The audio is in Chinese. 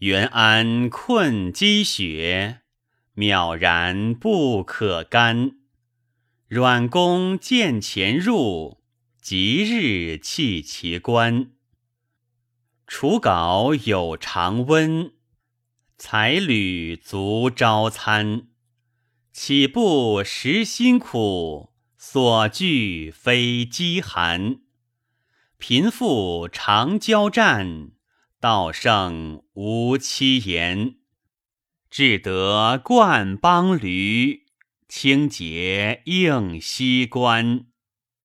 元安困积雪，渺然不可干。阮公见前入，即日弃其官。楚稿有常温，才履足朝餐。岂不食辛苦？所惧非饥寒。贫富常交战，道圣无欺言。至得冠邦驴，清洁应西关。